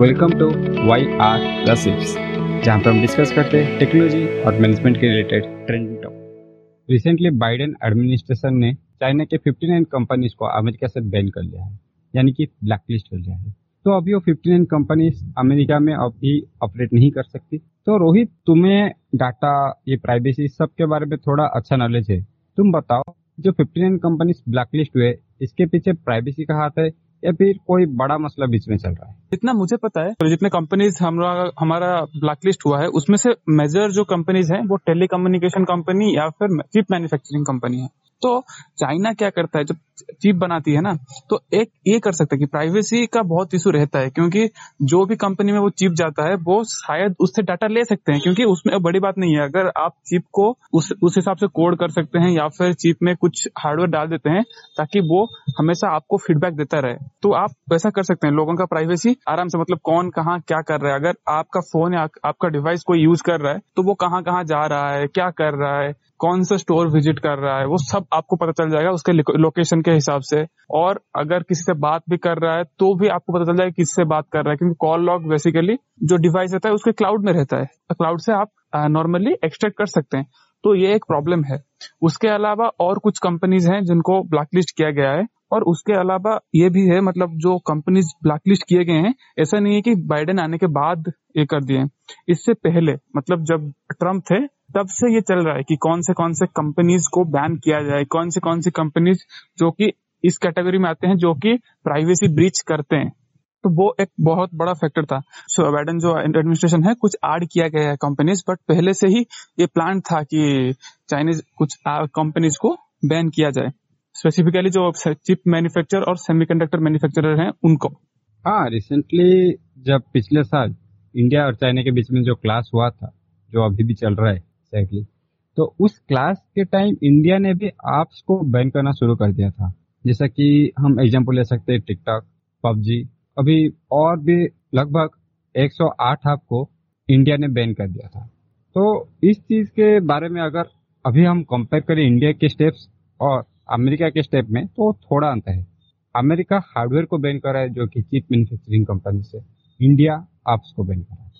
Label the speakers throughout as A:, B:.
A: Welcome to Y R gossips जहाँ पर हम डिस्कस करते हैं टेक्नोलॉजी और मैनेजमेंट के related trending topic recently Biden administration ने चाइना के 59 कंपनीज़ को अमेरिका से बैन कर लिया है, यानी कि ब्लैक लिस्ट कर लिया है। तो अभी वो 59 कंपनीज़ अमेरिका में अभी ऑपरेट नहीं कर सकती। तो रोहित, तुम्हें डाटा ये प्राइवेसी सब के बारे में थोड़ा अच्छा नॉलेज है। तुम बताओ, जो 59 कंपनीज़ ब्लैक लिस्ट हुए, इसके पीछे प्राइवेसी का हाथ है या फिर कोई बड़ा मसला बीच में चल रहा है?
B: जितना मुझे पता है तो जितने कंपनीज़ हमारा हमारा ब्लैकलिस्ट हुआ है, उसमें से मेजर जो कंपनीज़ हैं, वो टेलीकम्युनिकेशन कंपनी या फिर चिप मैन्युफैक्चरिंग कंपनी है। तो चाइना क्या करता है? जब चिप बनाती है ना तो एक ये कर सकता है कि प्राइवेसी का बहुत इशू रहता है, क्योंकि जो भी कंपनी में वो चिप जाता है, वो शायद उससे डाटा ले सकते हैं, क्योंकि उसमें बड़ी बात नहीं है। अगर आप चिप को उस उस हिसाब से कोड कर सकते हैं या फिर चिप में कुछ हार्डवेयर डाल देते हैं, ताकि वो हमेशा आपको फीडबैक देता रहे। तो आप वैसा कर सकते हैं, लोगों का प्राइवेसी आराम से मतलब कौन कहाँ क्या कर रहा है। अगर आपका फ़ोन या आपका डिवाइस कोई यूज़ कर रहा है तो वो कहाँ कहाँ जा रहा है, क्या कर रहा है कौन सा स्टोर विज़िट कर रहा है, वो सब आपको पता चल जाएगा उसके लोकेशन के हिसाब से। और अगर किसी से बात भी कर रहा है तो भी आपको पता चल जाएगा किससे बात कर रहा है, क्योंकि कॉल लॉग बेसिकली जो डिवाइस रहता है, उसके क्लाउड में रहता है। क्लाउड से आप नॉर्मली एक्सट्रैक्ट कर सकते हैं। तो ये एक प्रॉब्लम है। उसके अलावा और कुछ कंपनीज़ हैं जिनको ब्लैकलिस्ट किया गया है। और उसके अलावा ये भी है मतलब जो कंपनीज़ ब्लैकलिस्ट किए गए हैं, ऐसा नहीं है कि बाइडेन आने के बाद ये कर दिए इससे पहले मतलब जब ट्रंप थे तब से ये चल रहा है कि कौन से कौन से कंपनीज़ को बैन किया जाए कौन से कौन सी कंपनीज़ जो कि इस कैटेगरी में आते हैं जो कि प्राइवेसी ब्रीच करते हैं। तो वो एक बहुत बड़ा फैक्टर था। सो so, बाइडन जो एडमिनिस्ट्रेशन है कुछ ऐड किया गया है कंपनीज़ बट पहले से ही ये प्लान था कि चाइनीज़ कुछ कंपनीज़ को बैन किया जाए। स्पेसिफिकली जो चिप मैन्युफैक्चर और सेमीकंडक्टर मैन्युफैक्चरर हैं उनको।
A: हाँ रिसेंटली जब पिछले साल इंडिया और चाइना के बीच में जो क्लास हुआ था जो अभी भी चल रहा है एक्जैक्टली तो उस क्लास के टाइम इंडिया ने भी एप्स को बैन करना शुरू कर दिया था। जैसा कि हम एग्ज़ाम्पल ले सकते हैं टिकटॉक पबजी। अभी और भी लगभग 108 ऐप को इंडिया ने बैन कर दिया था। तो इस चीज़ के बारे में अगर अभी हम कंपेयर करें इंडिया के स्टेप्स और अमेरिका के स्टेप में तो थोड़ा अंतर है। अमेरिका हार्डवेयर को बैन कर रहा है, जो कि चिप मैन्युफैक्चरिंग कंपनी से। इंडिया एप्स को बैन कर रहा है।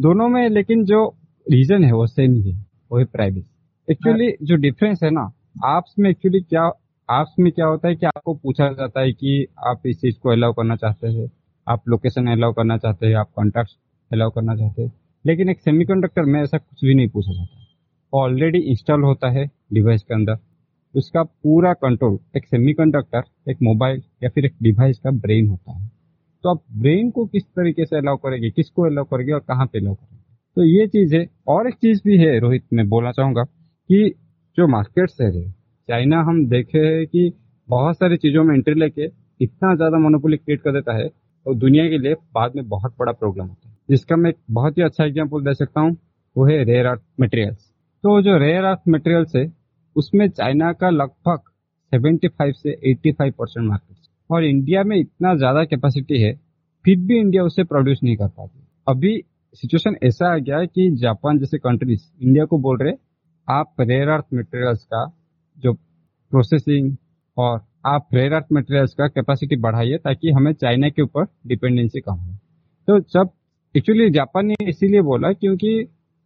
A: दोनों में, लेकिन जो रीजन है, वो सेम ही है। वो है प्राइवेसी एक्चुअली जो डिफरेंस है ना एप्स में एक्चुअली क्या एप्स में क्या होता है कि आपको पूछा जाता है कि आप इस चीज़ को अलाउ करना चाहते हैं, आप लोकेशन अलाउ करना चाहते हैं, आप कॉन्टैक्ट अलाउ करना चाहते हैं. लेकिन एक सेमीकंडक्टर में ऐसा कुछ भी नहीं पूछा जाता ऑलरेडी इंस्टॉल होता है डिवाइस के अंदर. उसका पूरा कंट्रोल एक सेमीकंडक्टर एक मोबाइल या फिर एक डिवाइस का ब्रेन होता है. तो आप ब्रेन को किस तरीके से अलाउ करेंगे, किसको अलाउ करेंगे और कहाँ पे अलाउ करेंगे? तो ये चीज़ है। और एक चीज़ भी है, रोहित, मैं बोलना चाहूँगा कि जो मार्केट्स है, चाइना हम देखे है कि बहुत सारी चीज़ों में एंट्री लेके इतना ज़्यादा मोनोपोली क्रिएट कर देता है और दुनिया के लिए बाद में बहुत बड़ा प्रॉब्लम होता है। जिसका मैं एक बहुत ही अच्छा एग्ज़ाम्पल दे सकता हूँ, वो है रेयर अर्थ मटेरियल्स तो जो रेयर अर्थ मटेरियल्स है, उसमें चाइना का लगभग 75 से 85 परसेंट मार्केट और इंडिया में इतना ज़्यादा कैपेसिटी है, फिर भी इंडिया उसे प्रोड्यूस नहीं कर पाती। अभी सिचुएशन ऐसा आ गया है कि जापान जैसे कंट्रीज़ इंडिया को बोल रहे, आप रेयर अर्थ मटेरियल्स का जो प्रोसेसिंग और आप रेयर अर्थ मटेरियल्स का कैपेसिटी बढ़ाइए ताकि हमें चाइना के ऊपर डिपेंडेंसी कम हो। तो जब एक्चुअली जापान ने इसीलिए बोला क्योंकि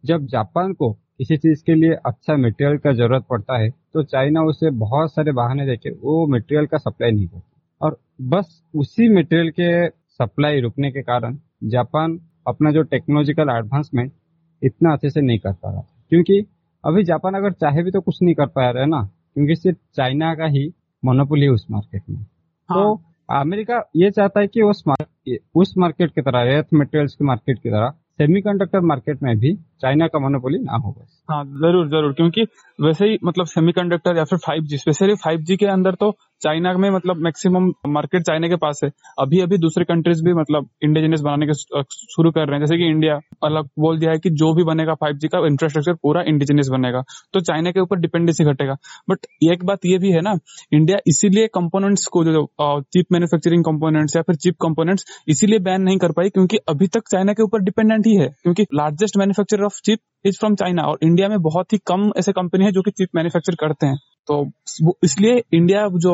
A: जब जापान को किसी चीज़ के लिए अच्छा मटेरियल का ज़रूरत पड़ता है तो चाइना उसे बहुत सारे बहाने देके वो मटेरियल का सप्लाई नहीं करती। और बस उसी मटेरियल के सप्लाई रुकने के कारण जापान अपना जो टेक्नोलॉजिकल एडवांसमेंट इतना अच्छे से नहीं कर पा रहा क्योंकि अभी जापान अगर चाहे भी तो कुछ नहीं कर पा रहा है ना क्योंकि सिर्फ़ चाइना का ही मोनोपोली है उस मार्केट में तो हाँ. तो अमेरिका ये चाहता है कि उस मार्केट उस मार्केट की तरह रेथ मटेरियल्स की मार्केट की तरह सेमीकंडक्टर मार्केट में भी चाइना का मोनोपोली ना हो
B: हाँ ज़रूर ज़रूर, क्योंकि वैसे ही मतलब सेमीकंडक्टर या फिर फाइव 5G स्पेशली 5G के अंदर तो चाइना में मतलब मैक्सिमम मार्केट चाइना के पास है। अभी अभी दूसरे कंट्रीज़ भी मतलब इंडिजिनियस बनाने के शुरू कर रहे हैं। जैसे कि इंडिया अलग बोल दिया है कि जो भी बनेगा फाइव जी का इंफ्रास्ट्रक्चर पूरा इंडिजिनियस बनेगा। तो चाइना के ऊपर डिपेंडेंसी घटेगा। बट एक बात ये भी है ना इंडिया इसीलिए कंपोनेंट्स को जो चीप मैन्युफैक्चरिंग कंपोनेंट्स या फिर चीप कंपोनेंट्स इसीलिए बैन नहीं कर पाई क्योंकि अभी तक चाइना के ऊपर डिपेंडेंट ही है। क्योंकि largest manufacturer of chip is from China और इंडिया में बहुत ही कम ऐसे कंपनी है जो कि चिप मैन्युफैक्चर करते हैं। तो इसलिए इंडिया जो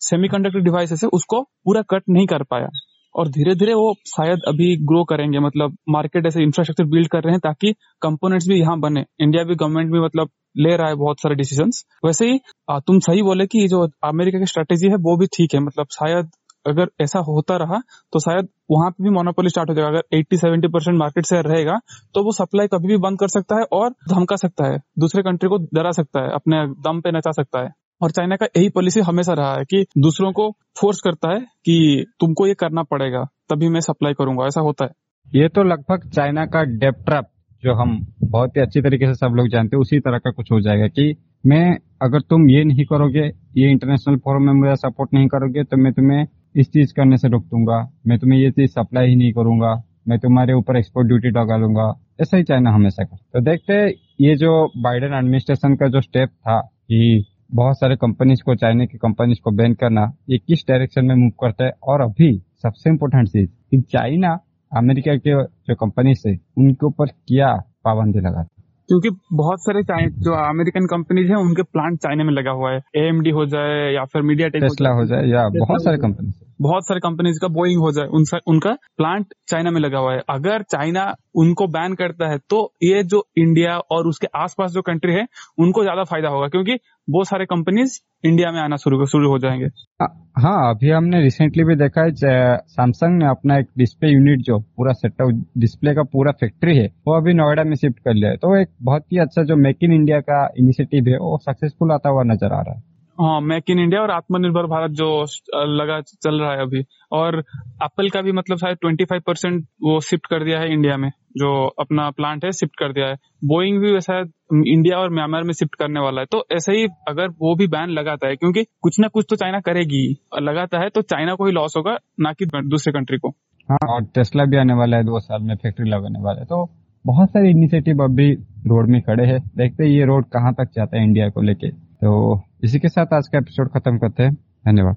B: सेमीकंडक्टर डिवाइसेस है, उसको पूरा कट नहीं कर पाया। और धीरे धीरे वो शायद अभी ग्रो करेंगे मतलब मार्केट ऐसे इंफ्रास्ट्रक्चर बिल्ड कर रहे हैं ताकि कंपोनेंट्स भी यहाँ बने। इंडिया भी गवर्नमेंट भी मतलब ले रहा है बहुत सारे डिसीज़न वैसे ही तुम सही बोले कि जो अमेरिका की स्ट्रेटेजी है, वो भी ठीक है। मतलब शायद अगर ऐसा होता रहा तो शायद वहाँ पे भी मोनोपोली स्टार्ट हो जाएगा। अगर 80 70 परसेंट मार्केट शेयर रहेगा तो वो सप्लाई कभी भी बंद कर सकता है और धमका सकता है। दूसरे कंट्री को डरा सकता है, अपने दम पे नचा सकता है। और चाइना का यही पॉलिसी हमेशा रहा है कि दूसरों को फोर्स करता है कि तुमको ये करना पड़ेगा, तभी मैं सप्लाई करूँगा। ऐसा होता है।
A: ये तो लगभग चाइना का डेप ट्रैप जो हम बहुत ही अच्छी तरीके से सब लोग जानते हैं, उसी तरह का कुछ हो जाएगा कि मैं, अगर तुम ये नहीं करोगे, ये इंटरनेशनल फोरम में मुझे सपोर्ट नहीं करोगे तो मैं तुम्हें इस चीज़ करने से रोक दूँगा मैं तुम्हें ये चीज़ सप्लाई ही नहीं करूँगा, मैं तुम्हारे ऊपर एक्सपोर्ट ड्यूटी लगा लूँगा, ऐसा ही चाइना हमेशा कर तो देखते ये जो बाइडेन एडमिनिस्ट्रेशन का जो स्टेप था कि बहुत सारे कंपनीज़ को चाइना की कंपनीज़ को बैन करना, ये किस डायरेक्शन में मूव करता है, और अभी सबसे इम्पोर्टेंट चीज़ कि चाइना अमेरिका के जो कंपनीज़ है, उनके ऊपर क्या पाबंदी लगाता
B: क्योंकि बहुत सारे जो अमेरिकन कंपनीज़ हैं उनके प्लांट चाइना में लगा हुआ है। एएमडी हो जाए या फिर मीडिया
A: टेस्ला हो जाए या बहुत सारे कंपनी
B: बहुत सारे कंपनीज़ का बोइंग हो जाए उन, उनका प्लांट चाइना में लगा हुआ है। अगर चाइना उनको बैन करता है तो ये जो इंडिया और उसके आसपास जो कंट्री है उनको ज़्यादा फ़ायदा होगा क्योंकि बहुत सारे कंपनीज़ इंडिया में आना शुरू शुरू हो जाएँगे।
A: हाँ अभी हमने रिसेंटली भी देखा है सैमसंग ने अपना एक डिस्प्ले यूनिट जो पूरा सेटअप डिस्प्ले का पूरा फैक्ट्री है वो अभी नोएडा में शिफ्ट कर लिया है। तो एक बहुत ही अच्छा जो मेक इन इंडिया का इनिशिएटिव है वो सक्सेसफुल आता हुआ नज़र आ रहा है।
B: हाँ मेक इन इंडिया और आत्मनिर्भर भारत जो लगा चल रहा है अभी। और एप्पल का भी मतलब शायद ट्वेंटी फाइव परसेंट वो शिफ्ट कर दिया है इंडिया में, जो अपना प्लांट है शिफ्ट कर दिया है। बोइंग भी शायद इंडिया और म्यांमार में शिफ्ट करने वाला है। तो ऐसे ही अगर वो भी बैन लगाता है, क्योंकि कुछ ना कुछ तो चाइना करेगी लगाता है तो चाइना को ही लॉस होगा, ना कि दूसरे कंट्री को।
A: हाँ और टेस्ला भी आने वाला है, दो साल में फैक्ट्री लगाने वाला है। तो बहुत सारे इनिशिएटिव अभी रोड में खड़े हैं। देखते हैं ये रोड कहाँ तक जाता है इंडिया को लेके। तो इसी के साथ आज का एपिसोड खत्म करते हैं। धन्यवाद।